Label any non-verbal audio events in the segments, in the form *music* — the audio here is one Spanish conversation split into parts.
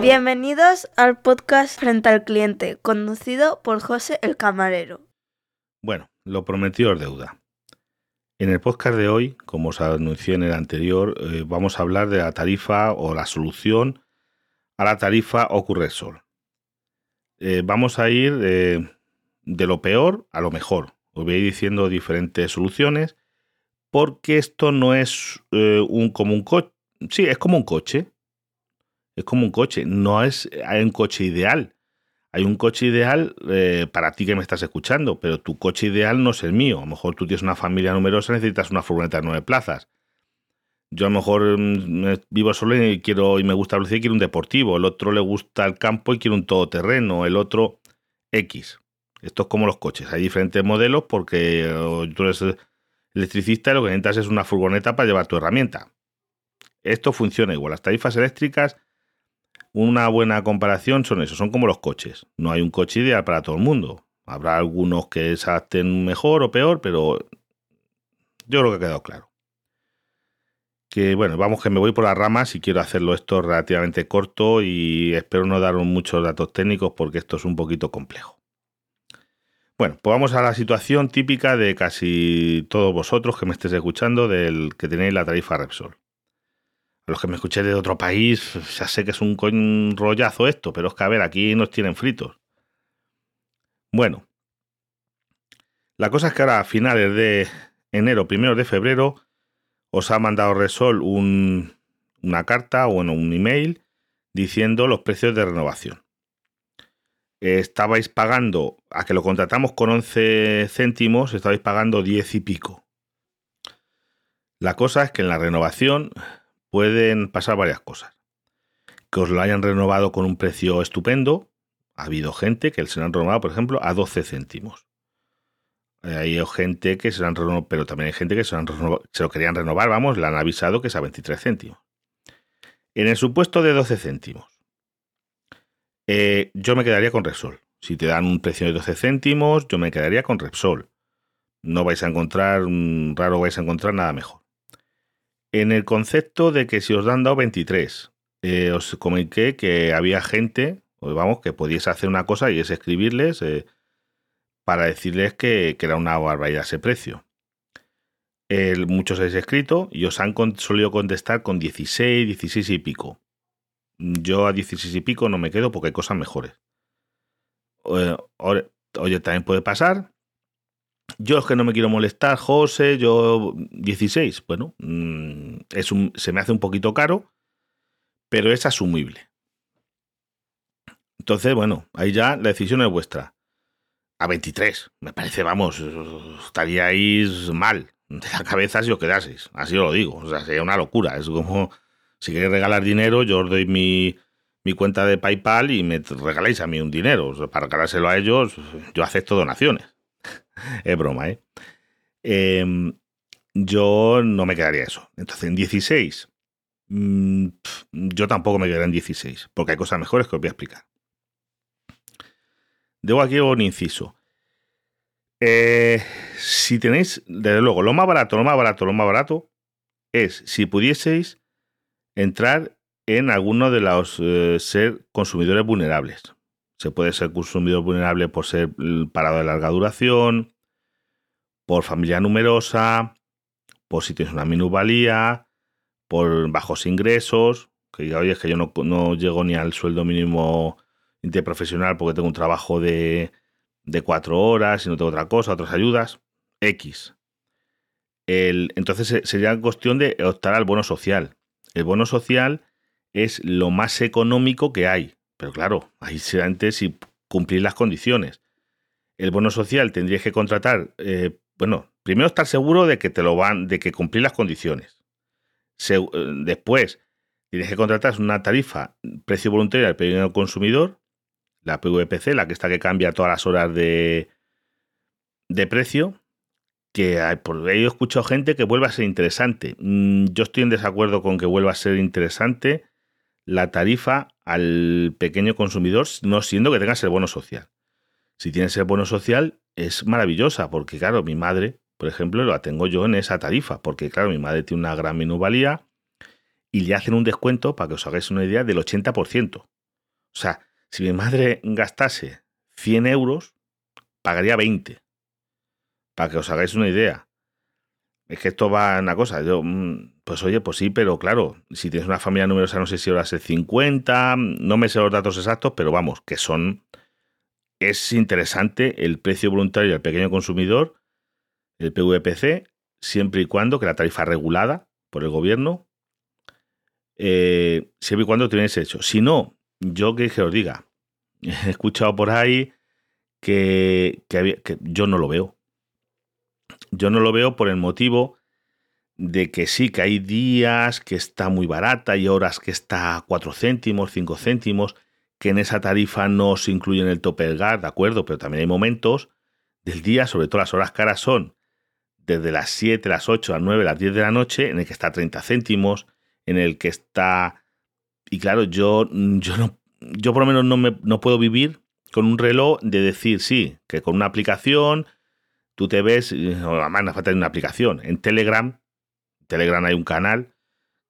Bienvenidos al podcast Frente al Cliente, conducido por José el Camarero. Bueno, lo prometido es deuda. En el podcast de hoy, como os anuncié en el anterior, eh, vamos a hablar de la tarifa o la solución a la tarifa Ocurresol. Eh, vamos a ir eh, de lo peor a lo mejor. Os voy a ir diciendo diferentes soluciones porque esto no es un como un coche. Sí, es como un coche. Es como un coche. No es un coche ideal. Hay un coche ideal eh, para ti que me estás escuchando, pero tu coche ideal no es el mío. A lo mejor tú tienes una familia numerosa, necesitas una furgoneta de nueve plazas. Yo a lo mejor mm, vivo solo y quiero y me gusta velocidad y quiero un deportivo. El otro le gusta el campo y quiere un todoterreno. El otro X. Esto es como los coches. Hay diferentes modelos porque tú eres electricista y lo que necesitas es una furgoneta para llevar tu herramienta. Esto funciona igual. Las tarifas eléctricas una buena comparación son eso, son como los coches. No hay un coche ideal para todo el mundo. Habrá algunos que se adapten mejor o peor, pero yo creo que ha quedado claro. Que bueno, vamos que me voy por las ramas y quiero hacerlo esto relativamente corto y espero no dar muchos datos técnicos porque esto es un poquito complejo. Bueno, pues vamos a la situación típica de casi todos vosotros que me estéis escuchando del que tenéis la tarifa Repsol los que me escuché de otro país, ya sé que es un rollazo esto, pero es que a ver, aquí nos tienen fritos. Bueno, la cosa es que ahora a finales de enero, primero de febrero, os ha mandado Resol una carta o bueno, un email diciendo los precios de renovación. Estabais pagando, a que lo contratamos con 11 céntimos, estabais pagando 10 y pico. La cosa es que en la renovación pueden pasar varias cosas. Que os lo hayan renovado con un precio estupendo. Ha habido gente que se lo han renovado, por ejemplo, a 12 céntimos. Hay gente que se lo han renovado, pero también hay gente que se lo, se lo querían renovar, vamos, le han avisado que es a 23 céntimos. En el supuesto de 12 céntimos, eh, yo me quedaría con Repsol. Si te dan un precio de 12 céntimos, yo me quedaría con Repsol. No vais a encontrar, raro vais a encontrar nada mejor en el concepto de que si os dan dado 23, eh, os comenté que había gente, vamos, que podíais hacer una cosa y es escribirles eh, para decirles que, era una barbaridad ese precio. muchos habéis escrito y os han solido contestar con 16, 16 y pico. Yo a 16 y pico no me quedo porque hay cosas mejores. Eh, oye, también puede pasar yo es que no me quiero molestar, José, yo 16. Bueno, mm, es un, se me hace un poquito caro, pero es asumible. Entonces, bueno, ahí ya la decisión es vuestra. A 23, me parece, vamos, estaríais mal de la cabeza si os quedaseis. Así os lo digo. O sea, sería una locura. Es como si queréis regalar dinero, yo os doy mi, mi cuenta de PayPal y me regaláis a mí un dinero. para regalárselo a ellos, yo acepto donaciones. *laughs* es broma, ¿eh? Em, yo no me quedaría eso. Entonces, en 16, mm, yo tampoco me quedaría en 16, porque hay cosas mejores que os voy a explicar. Debo aquí un inciso. Eh, si tenéis, desde luego, lo más barato, lo más barato, lo más barato es si pudieseis entrar en alguno de los eh, ser consumidores vulnerables. Se puede ser consumidor vulnerable por ser parado de larga duración, por familia numerosa, por si tienes una minusvalía, por bajos ingresos, que diga, oye, es que yo no, llego ni al sueldo mínimo interprofesional porque tengo un trabajo de, de cuatro horas y no tengo otra cosa, otras ayudas, X. El, entonces sería cuestión de optar al bono social. El bono social es lo más económico que hay. Pero claro, ahí antes si cumplir las condiciones. El bono social tendrías que contratar, eh, bueno, primero estar seguro de que te lo van, de que cumplir las condiciones. Eh, después, tienes que contratar una tarifa precio voluntario al pequeño consumidor, la PVPC, la que está que cambia todas las horas de, de precio, que por ello he escuchado gente que vuelva a ser interesante. Mm, yo estoy en desacuerdo con que vuelva a ser interesante la tarifa al pequeño consumidor, no siendo que tengas el bono social. Si tienes el bono social, es maravillosa, porque claro, mi madre, por ejemplo, la tengo yo en esa tarifa, porque claro, mi madre tiene una gran minusvalía y le hacen un descuento, para que os hagáis una idea, del 80%. O sea, si mi madre gastase 100 euros, pagaría 20. Para que os hagáis una idea. Es que esto va a una cosa. Yo, mm, pues oye, pues sí, pero claro, si tienes una familia numerosa, no sé si ahora es 50, no me sé los datos exactos, pero vamos, que son. Es interesante el precio voluntario al pequeño consumidor, el PVPC, siempre y cuando que la tarifa regulada por el gobierno, eh, siempre y cuando tenéis hecho. Si no, yo que, que os diga, *laughs* he escuchado por ahí que, que yo no lo veo. Yo no lo veo por el motivo de que sí, que hay días que está muy barata y horas que está a 4 céntimos, 5 céntimos, que en esa tarifa no se incluye en el tope del gas, de acuerdo, pero también hay momentos del día, sobre todo las horas caras son desde las 7, las 8, las 9, las 10 de la noche, en el que está a 30 céntimos, en el que está... Y claro, yo, yo, no, yo por lo menos no, me, no puedo vivir con un reloj de decir, sí, que con una aplicación tú te ves, además no falta una aplicación, en Telegram, Telegram hay un canal,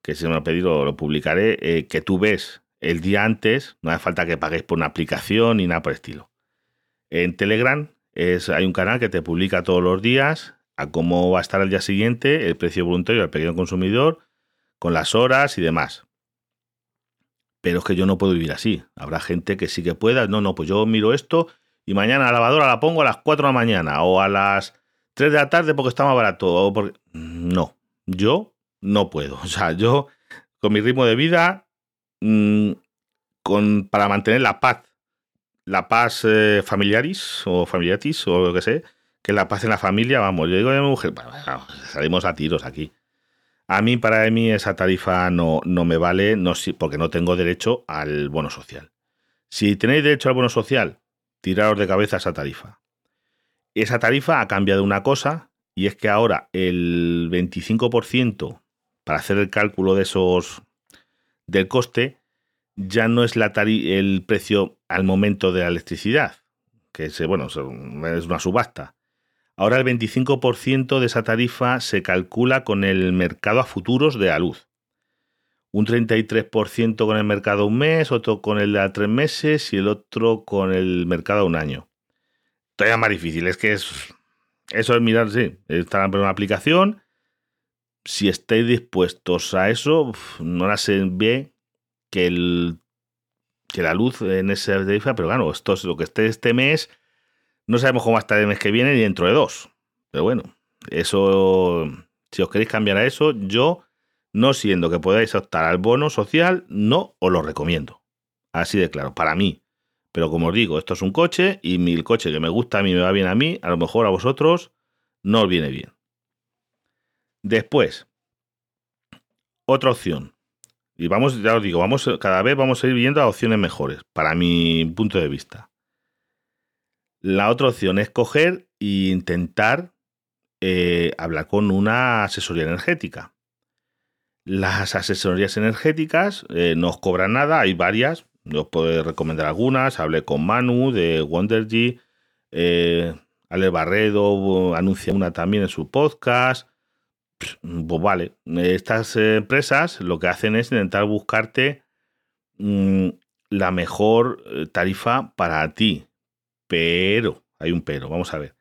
que si me lo pedido lo publicaré, eh, que tú ves el día antes, no hace falta que paguéis por una aplicación ni nada por el estilo. En Telegram es, hay un canal que te publica todos los días a cómo va a estar el día siguiente, el precio voluntario al pequeño consumidor, con las horas y demás. Pero es que yo no puedo vivir así. Habrá gente que sí que pueda. No, no, pues yo miro esto y mañana la lavadora la pongo a las 4 de la mañana o a las 3 de la tarde porque está más barato. O porque... No, yo no puedo. *laughs* O sea, yo con mi ritmo de vida, mm, con, para mantener la paz, la paz eh, familiaris o familiatis o lo que sé, que la paz en la familia, vamos, yo digo a mi mujer, salimos a tiros aquí. A mí, para mí, esa tarifa no, no me vale no, porque no tengo derecho al bono social. Si tenéis derecho al bono social, tiraros de cabeza esa tarifa. Esa tarifa ha cambiado una cosa y es que ahora el 25% para hacer el cálculo de esos del coste ya no es la el precio al momento de la electricidad, que es, bueno, es una subasta, Ahora el 25% de esa tarifa se calcula con el mercado a futuros de la luz. Un 33% con el mercado un mes, otro con el de a tres meses y el otro con el mercado a un año. Todavía más difícil, es que es, eso es mirar, sí, estar en una aplicación. Si estáis dispuestos a eso, no la se ve que, el, que la luz en esa tarifa, pero claro, esto es lo que esté este mes no sabemos cómo va a estar el mes que viene ni dentro de dos. Pero bueno, eso, si os queréis cambiar a eso, yo, no siendo que podáis optar al bono social, no os lo recomiendo. Así de claro, para mí. Pero como os digo, esto es un coche y mi, el coche que me gusta a mí me va bien a mí, a lo mejor a vosotros no os viene bien. Después, otra opción. Y vamos, ya os digo, vamos, cada vez vamos a ir viendo a opciones mejores, para mi punto de vista. La otra opción es coger e intentar eh, hablar con una asesoría energética. Las asesorías energéticas eh, no os cobran nada, hay varias, os puedo recomendar algunas. Hablé con Manu de Wondergy, eh, Ale Barredo anuncia una también en su podcast. Pues vale, estas empresas lo que hacen es intentar buscarte mm, la mejor tarifa para ti. Pero, hay un pero, vamos a ver.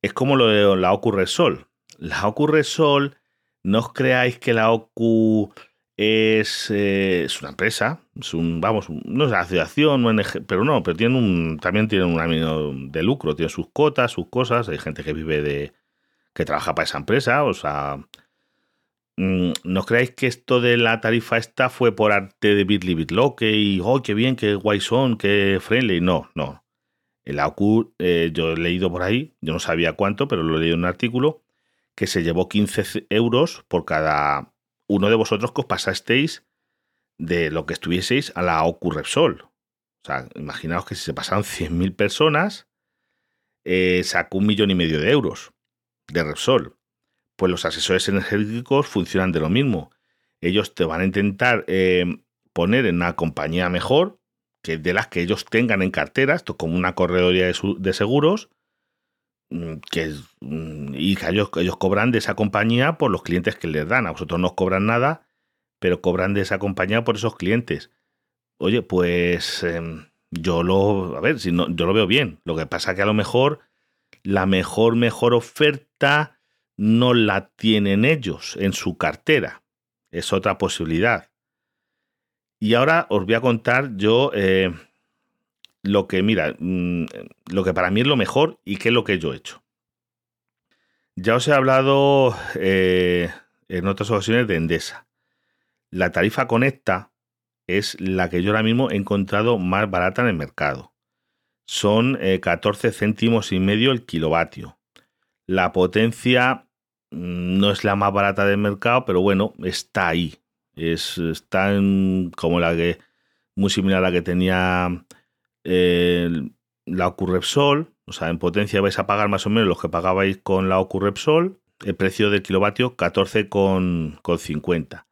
Es como lo de la Ocurre Sol. La Ocurre Sol, no os creáis que la OCU es, eh, es una empresa, es un, vamos, no es una asociación, pero no, pero tiene un, también tiene un ánimo de lucro, tiene sus cotas, sus cosas, hay gente que vive de, que trabaja para esa empresa, o sea, mm, no os creáis que esto de la tarifa esta fue por arte de Bitly Bitloque y, oh, qué bien, qué guay son, qué friendly, no, no, el AOCU, eh, yo he leído por ahí, yo no sabía cuánto, pero lo he leído en un artículo, que se llevó 15 euros por cada uno de vosotros que os pasasteis de lo que estuvieseis a la OCU Repsol. O sea, imaginaos que si se pasaron 100.000 personas, eh, sacó un millón y medio de euros de Repsol. Pues los asesores energéticos funcionan de lo mismo. Ellos te van a intentar eh, poner en una compañía mejor, que de las que ellos tengan en cartera, esto como una corredoría de, seguros, que, mm, que ellos, ellos, cobran de esa compañía por los clientes que les dan. A vosotros no cobran nada, pero cobran de esa compañía por esos clientes. Oye, pues em, yo lo, a ver, si no, yo lo veo bien. Lo que pasa que a lo mejor la mejor, mejor oferta no la tienen ellos en su cartera. Es otra posibilidad. Y ahora os voy a contar yo eh, lo que, mira, mm, lo que para mí es lo mejor y qué es lo que yo he hecho. Ya os he hablado eh, en otras ocasiones de Endesa. La tarifa Conecta es la que yo ahora mismo he encontrado más barata en el mercado. Son 14 eh, céntimos y medio el kilovatio. La potencia mm, no es la más barata del mercado, pero bueno, está ahí. Es, está como la que, muy similar a la que tenía eh, la Ocurrepsol. O sea, en potencia vais a pagar más o menos lo que pagabais con la Ocurrepsol. El precio del kilovatio 14,50.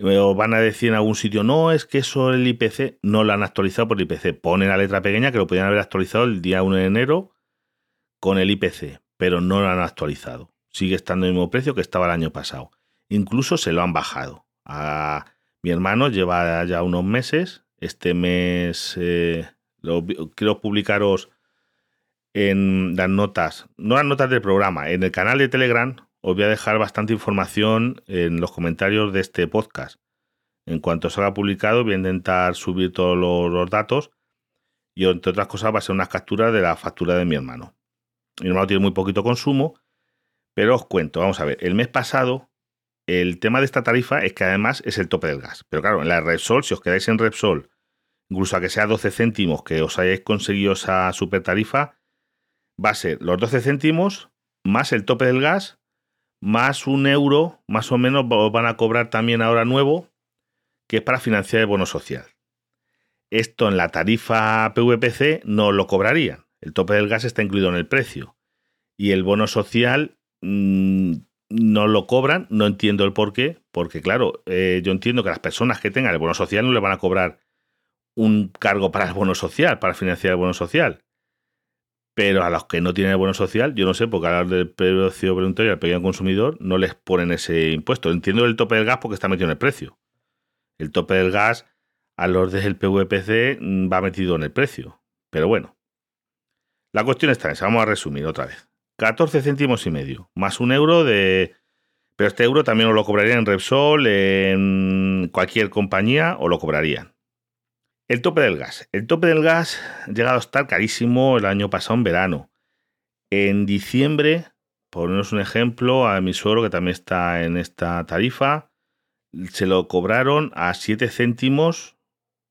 O van a decir en algún sitio, no, es que eso el IPC no lo han actualizado por el IPC. Pone la letra pequeña que lo podían haber actualizado el día 1 de enero con el IPC, pero no lo han actualizado. Sigue estando el mismo precio que estaba el año pasado. Incluso se lo han bajado. A mi hermano lleva ya unos meses. Este mes eh, quiero publicaros en las notas, no las notas del programa, en el canal de Telegram os voy a dejar bastante información en los comentarios de este podcast. En cuanto salga publicado, voy a intentar subir todos los, datos y entre otras cosas va a ser unas capturas de la factura de mi hermano. Mi hermano tiene muy poquito consumo, pero os cuento, vamos a ver, el mes pasado el tema de esta tarifa es que además es el tope del gas. Pero claro, en la Repsol, si os quedáis en Repsol, incluso a que sea 12 céntimos que os hayáis conseguido esa super tarifa, va a ser los 12 céntimos más el tope del gas más un euro, más o menos, van a cobrar también ahora nuevo, que es para financiar el bono social. Esto en la tarifa PVPC no lo cobrarían. El tope del gas está incluido en el precio. Y el bono social mm, no lo cobran, no entiendo el por qué, porque claro, eh, yo entiendo que las personas que tengan el bono social no le van a cobrar un cargo para el bono social, para financiar el bono social. Pero a los que no tienen el bono social, yo no sé, porque hablar del precio voluntario al pequeño consumidor no les ponen ese impuesto. Entiendo el tope del gas porque está metido en el precio. El tope del gas a los del PVPC mm, va metido en el precio. Pero bueno. La cuestión está en esa. Vamos a resumir otra vez. 14 céntimos y medio. Más un euro de... Pero este euro también os lo cobrarían en Repsol, en cualquier compañía, o lo cobrarían. El tope del gas. El tope del gas ha llegado a estar carísimo el año pasado en verano. En diciembre, ponernos un ejemplo, a mi suegro que también está en esta tarifa, se lo cobraron a 7 céntimos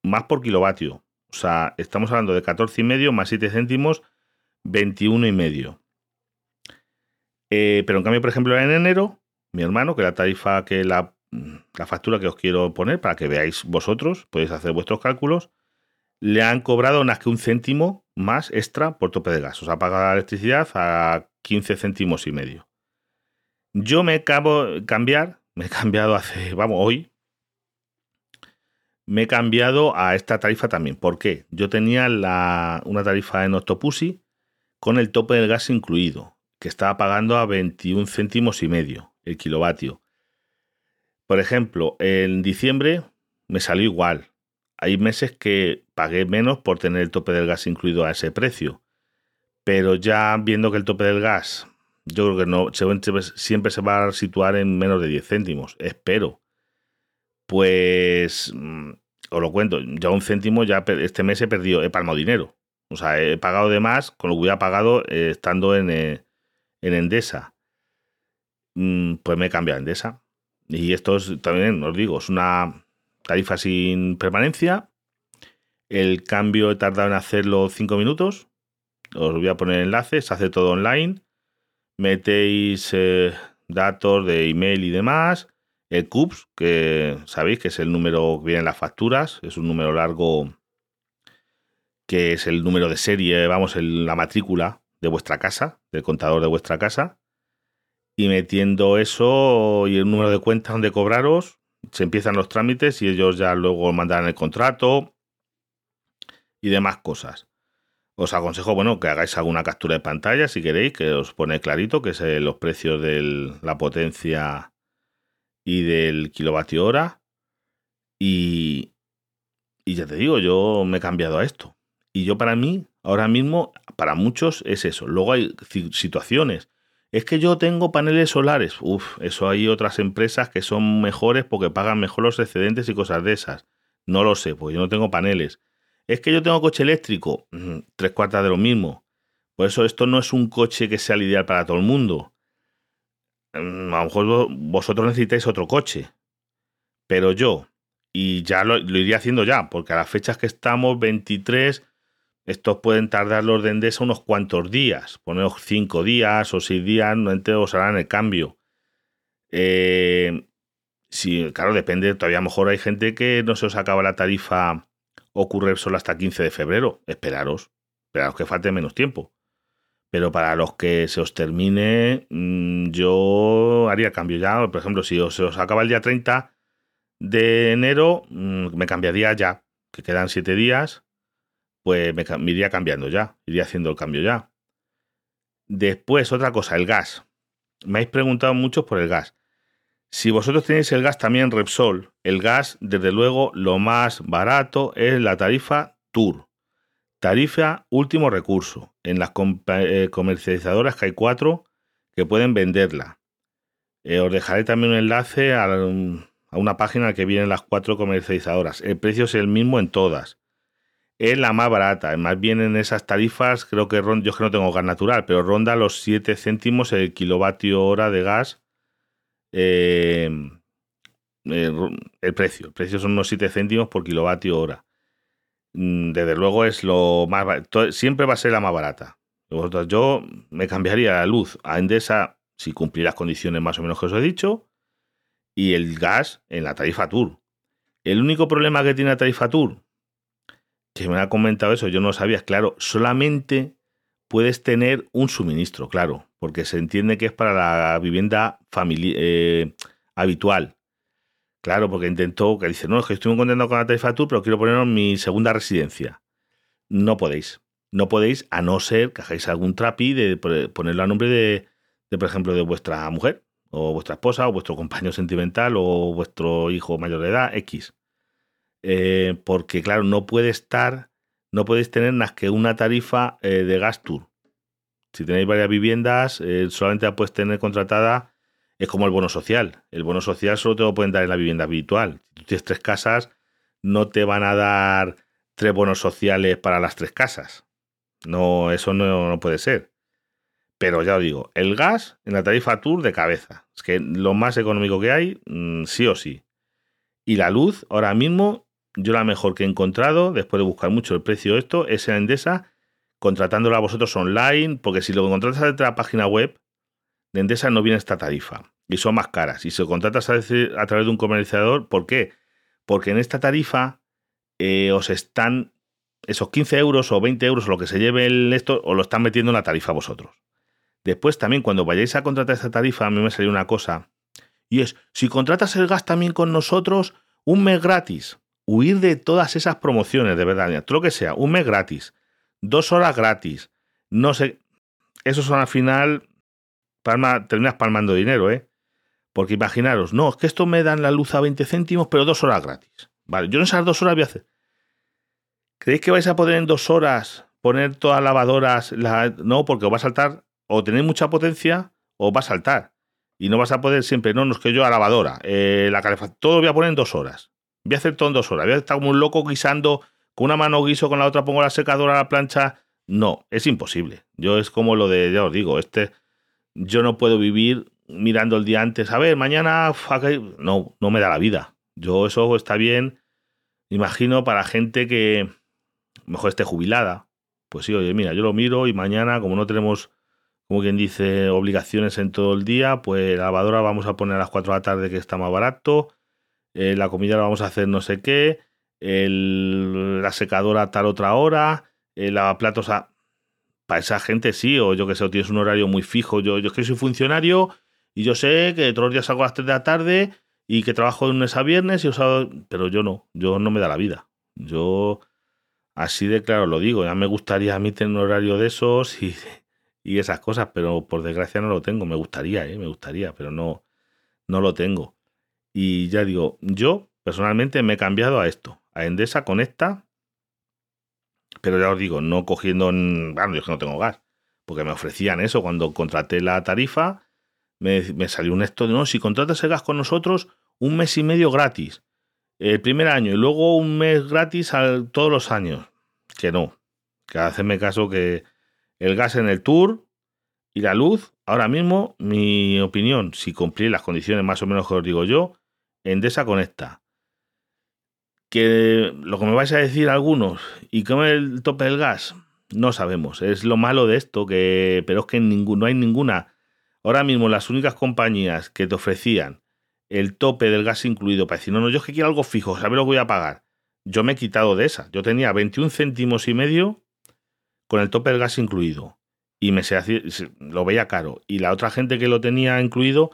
más por kilovatio. O sea, estamos hablando de 14 y medio más 7 céntimos, 21 y medio. Eh, pero en cambio, por ejemplo, en enero, mi hermano, que la tarifa que la la factura que os quiero poner para que veáis vosotros, podéis hacer vuestros cálculos, le han cobrado más que un céntimo más extra por tope de gas. Os ha pagado la electricidad a 15 céntimos y medio. Yo me acabo de cambiar, me he cambiado hace, vamos, hoy, me he cambiado a esta tarifa también. ¿Por qué? Yo tenía una tarifa en Octopussy con el tope del gas incluido, que estaba pagando a 21 céntimos y medio el kilovatio. Por ejemplo, en diciembre me salió igual. Hay meses que pagué menos por tener el tope del gas incluido a ese precio. Pero ya viendo que el tope del gas, yo creo que no, siempre se va a situar en menos de 10 céntimos. Espero. Pues mm, os lo cuento, ya un céntimo, ya este mes he perdido, he palmado dinero. O sea, he pagado de más con lo que hubiera pagado eh, estando en, eh, en Endesa. Mm, pues me he cambiado a Endesa. Y esto es, también os digo, es una tarifa sin permanencia. El cambio he tardado en hacerlo 5 minutos. Os voy a poner enlaces, se hace todo online. Metéis eh, datos de email y demás. El CUPS, que sabéis que es el número que viene en las facturas, es un número largo que es el número de serie, vamos, la matrícula de vuestra casa, del contador de vuestra casa y metiendo eso y el número de cuentas donde cobraros, se empiezan los trámites y ellos ya luego mandarán el contrato y demás cosas. Os aconsejo, bueno, que hagáis alguna captura de pantalla si queréis, que os pone clarito que es los precios de la potencia y del kilovatio hora. Y, y ya te digo, yo me he cambiado a esto. Y yo para mí, ahora mismo, para muchos es eso. Luego hay situaciones. Es que yo tengo paneles solares. Uf, eso hay otras empresas que son mejores porque pagan mejor los excedentes y cosas de esas. No lo sé, porque yo no tengo paneles. Es que yo tengo coche eléctrico. Tres cuartas de lo mismo. Por eso esto no es un coche que sea el ideal para todo el mundo. Mm, a lo mejor vosotros necesitáis otro coche. Pero yo, y ya lo, iría haciendo ya, porque a las fechas que estamos, 23, estos pueden tardar los de Endesa unos cuantos días, poner cinco días o seis días, no os harán el cambio. Eh, sí, claro, depende, todavía mejor hay gente que no se os acaba la tarifa ocurre solo hasta 15 de febrero. Esperaros, esperaros que falte menos tiempo. Pero para los que se os termine, mm, yo haría cambio ya. Por ejemplo, si se os acaba el día 30 de enero, mm, me cambiaría ya, que quedan 7 días, pues me, iría cambiando ya, iría haciendo el cambio ya. Después, otra cosa, el gas. Me habéis preguntado mucho por el gas. Si vosotros tenéis el gas también Repsol, el gas, desde luego, lo más barato es la tarifa Tour. Tarifa último recurso. En las eh, comercializadoras que hay cuatro que pueden venderla. Eh, os dejaré también un enlace a, a una página en la que vienen las cuatro comercializadoras. El precio es el mismo en todas. Es la más barata. Más bien en esas tarifas, creo que ronda, yo es que no tengo gas natural, pero ronda los 7 céntimos el kilovatio hora de gas eh, el precio. El precio son unos 7 céntimos por kilovatio hora. Mm, desde luego es lo más siempre va a ser la más barata. Yo me cambiaría la luz a Endesa si cumplí las condiciones más o menos que os he dicho y el gas en la tarifa Tour. El único problema que tiene la tarifa Tour, que me ha comentado eso, yo no sabía, claro, solamente puedes tener un suministro, claro, porque se entiende que es para la vivienda eh, habitual. Claro, porque intentó, que dice, no, es que estoy muy contento con la tarifa tour, pero quiero poner mi segunda residencia. No podéis. No podéis, a no ser que hagáis algún trapi de ponerlo a nombre de, de, por ejemplo, de vuestra mujer, o vuestra esposa, o vuestro compañero sentimental, o vuestro hijo mayor de edad, X. Eh, porque, claro, no puede estar no podéis tener más que una tarifa eh, de gas tour. Si tenéis varias viviendas, eh, solamente la puedes tener contratada, es como el bono social. El bono social solo te lo pueden dar en la vivienda habitual. Si tú tienes tres casas, no te van a dar tres bonos sociales para las tres casas. No, eso no, no puede ser. Pero ya os digo, el gas en la tarifa tour de cabeza. Es que lo más económico que hay, mm, sí o sí. Y la luz, ahora mismo, yo la mejor que he encontrado, después de buscar mucho el precio de esto, es en Endesa, contratándola a vosotros online, porque si lo contratas desde la página web de Endesa no viene esta tarifa y son más caras. Y si lo contratas a, a través de un comercializador, ¿por qué? Porque en esta tarifa eh, os están esos 15 euros o 20 euros lo que se lleve el esto, os lo están metiendo en la tarifa vosotros. Después también cuando vayáis a contratar esta tarifa, a mí me salió una cosa, y es, si contratas el gas también con nosotros, un mes gratis huir de todas esas promociones, de verdad, todo lo que sea, un mes gratis, dos horas gratis, no sé, eso son al final, palma, terminas palmando dinero, ¿eh? Porque imaginaros, no, es que esto me dan la luz a 20 céntimos, pero dos horas gratis. Vale, yo en esas dos horas voy a hacer. ¿Creéis que vais a poder en dos horas poner todas lavadoras? No, porque os va a saltar, o tenéis mucha potencia, o va a saltar. Y no vas a poder siempre, no, no es que yo a lavadora, eh, la calefacción, todo lo voy a poner en dos horas voy a hacer todo en dos horas, voy a estar como un loco guisando, con una mano guiso, con la otra pongo la secadora a la plancha. No, es imposible. Yo es como lo de, ya os digo, este, yo no puedo vivir mirando el día antes, a ver, mañana, no, no me da la vida. Yo eso está bien, imagino, para gente que mejor esté jubilada. Pues sí, oye, mira, yo lo miro y mañana, como no tenemos, como quien dice, obligaciones en todo el día, pues la lavadora vamos a poner a las 4 de la tarde que está más barato eh, la comida la vamos a hacer no sé qué, la secadora a tal otra hora, el lavaplatos a... Para esa gente sí, o yo que sé, o tienes un horario muy fijo. Yo, yo es que soy funcionario y yo sé que todos los días salgo a las 3 de la tarde y que trabajo de lunes a viernes, y pero yo no, yo no me da la vida. Yo así de claro lo digo, ya me gustaría a mí tener un horario de esos y, y esas cosas, pero por desgracia no lo tengo. Me gustaría, ¿eh? me gustaría, pero no, no lo tengo. Y ya digo, yo personalmente me he cambiado a esto, a Endesa Conecta, pero ya os digo, no cogiendo, en, bueno, yo que no tengo gas, porque me ofrecían eso cuando contraté la tarifa, me, me salió un esto de, no, si contratas el gas con nosotros, un mes y medio gratis, el primer año y luego un mes gratis al, todos los años, que no, que hacerme caso que el gas en el tour y la luz, ahora mismo, mi opinión, si cumplí las condiciones más o menos que os digo yo, Endesa conecta. Que lo que me vais a decir algunos, ¿y cómo es el tope del gas? No sabemos, es lo malo de esto, que, pero es que no hay ninguna. Ahora mismo las únicas compañías que te ofrecían el tope del gas incluido para decir, no, no, yo es que quiero algo fijo, saber lo que voy a pagar. Yo me he quitado de esa. Yo tenía 21 céntimos y medio con el tope del gas incluido. Y me se, lo veía caro. Y la otra gente que lo tenía incluido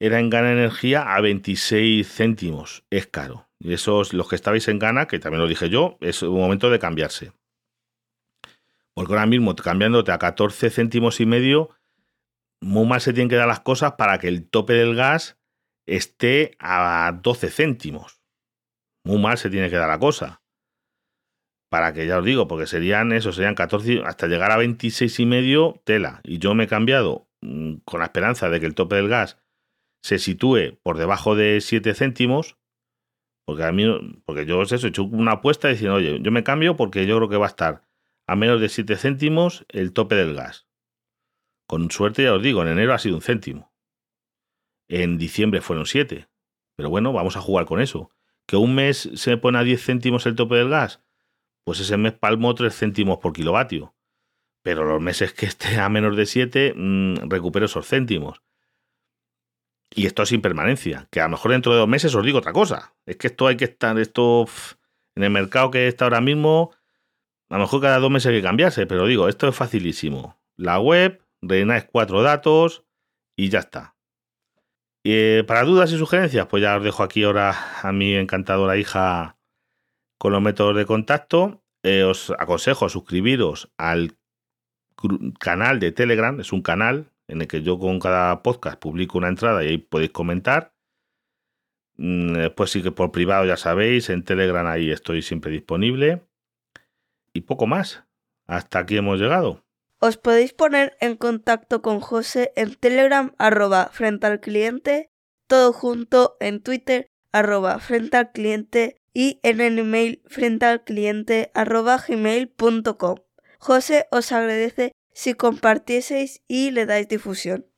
era en Gana Energía a 26 céntimos. Es caro. Y esos, los que estabais en Gana, que también lo dije yo, es un momento de cambiarse. Porque ahora mismo cambiándote a 14 céntimos y medio, muy mal se tienen que dar las cosas para que el tope del gas esté a 12 céntimos. Muy mal se tiene que dar la cosa para que ya os digo, porque serían eso, serían 14, hasta llegar a 26 y medio, tela. Y yo me he cambiado mm, con la esperanza de que el tope del gas se sitúe por debajo de 7 céntimos, porque a mí, porque yo os he hecho una apuesta diciendo, oye, yo me cambio porque yo creo que va a estar a menos de 7 céntimos el tope del gas. Con suerte, ya os digo, en enero ha sido un céntimo. En diciembre fueron 7. Pero bueno, vamos a jugar con eso. Que un mes se pone a 10 céntimos el tope del gas, pues ese mes palmo 3 céntimos por kilovatio. Pero los meses que esté a menos de 7, mmm, recupero esos céntimos. Y esto sin permanencia. Que a lo mejor dentro de dos meses os digo otra cosa. Es que esto hay que estar, esto en el mercado que está ahora mismo, a lo mejor cada dos meses hay que cambiarse, pero digo, esto es facilísimo. La web, rellenáis cuatro datos y ya está. Eh, para dudas y sugerencias, pues ya os dejo aquí ahora a mi encantadora hija con los métodos de contacto. Eh, os aconsejo suscribiros al canal de Telegram, es un canal en el que yo con cada podcast publico una entrada y ahí podéis comentar. Mm, después sí que por privado ya sabéis, en Telegram ahí estoy siempre disponible. Y poco más. Hasta aquí hemos llegado. Os podéis poner en contacto con José en Telegram arroba frente al cliente, todo junto en Twitter arroba frente al cliente y en el email frente al cliente arroba gmail.com. José os agradece si compartieseis y le dais difusión.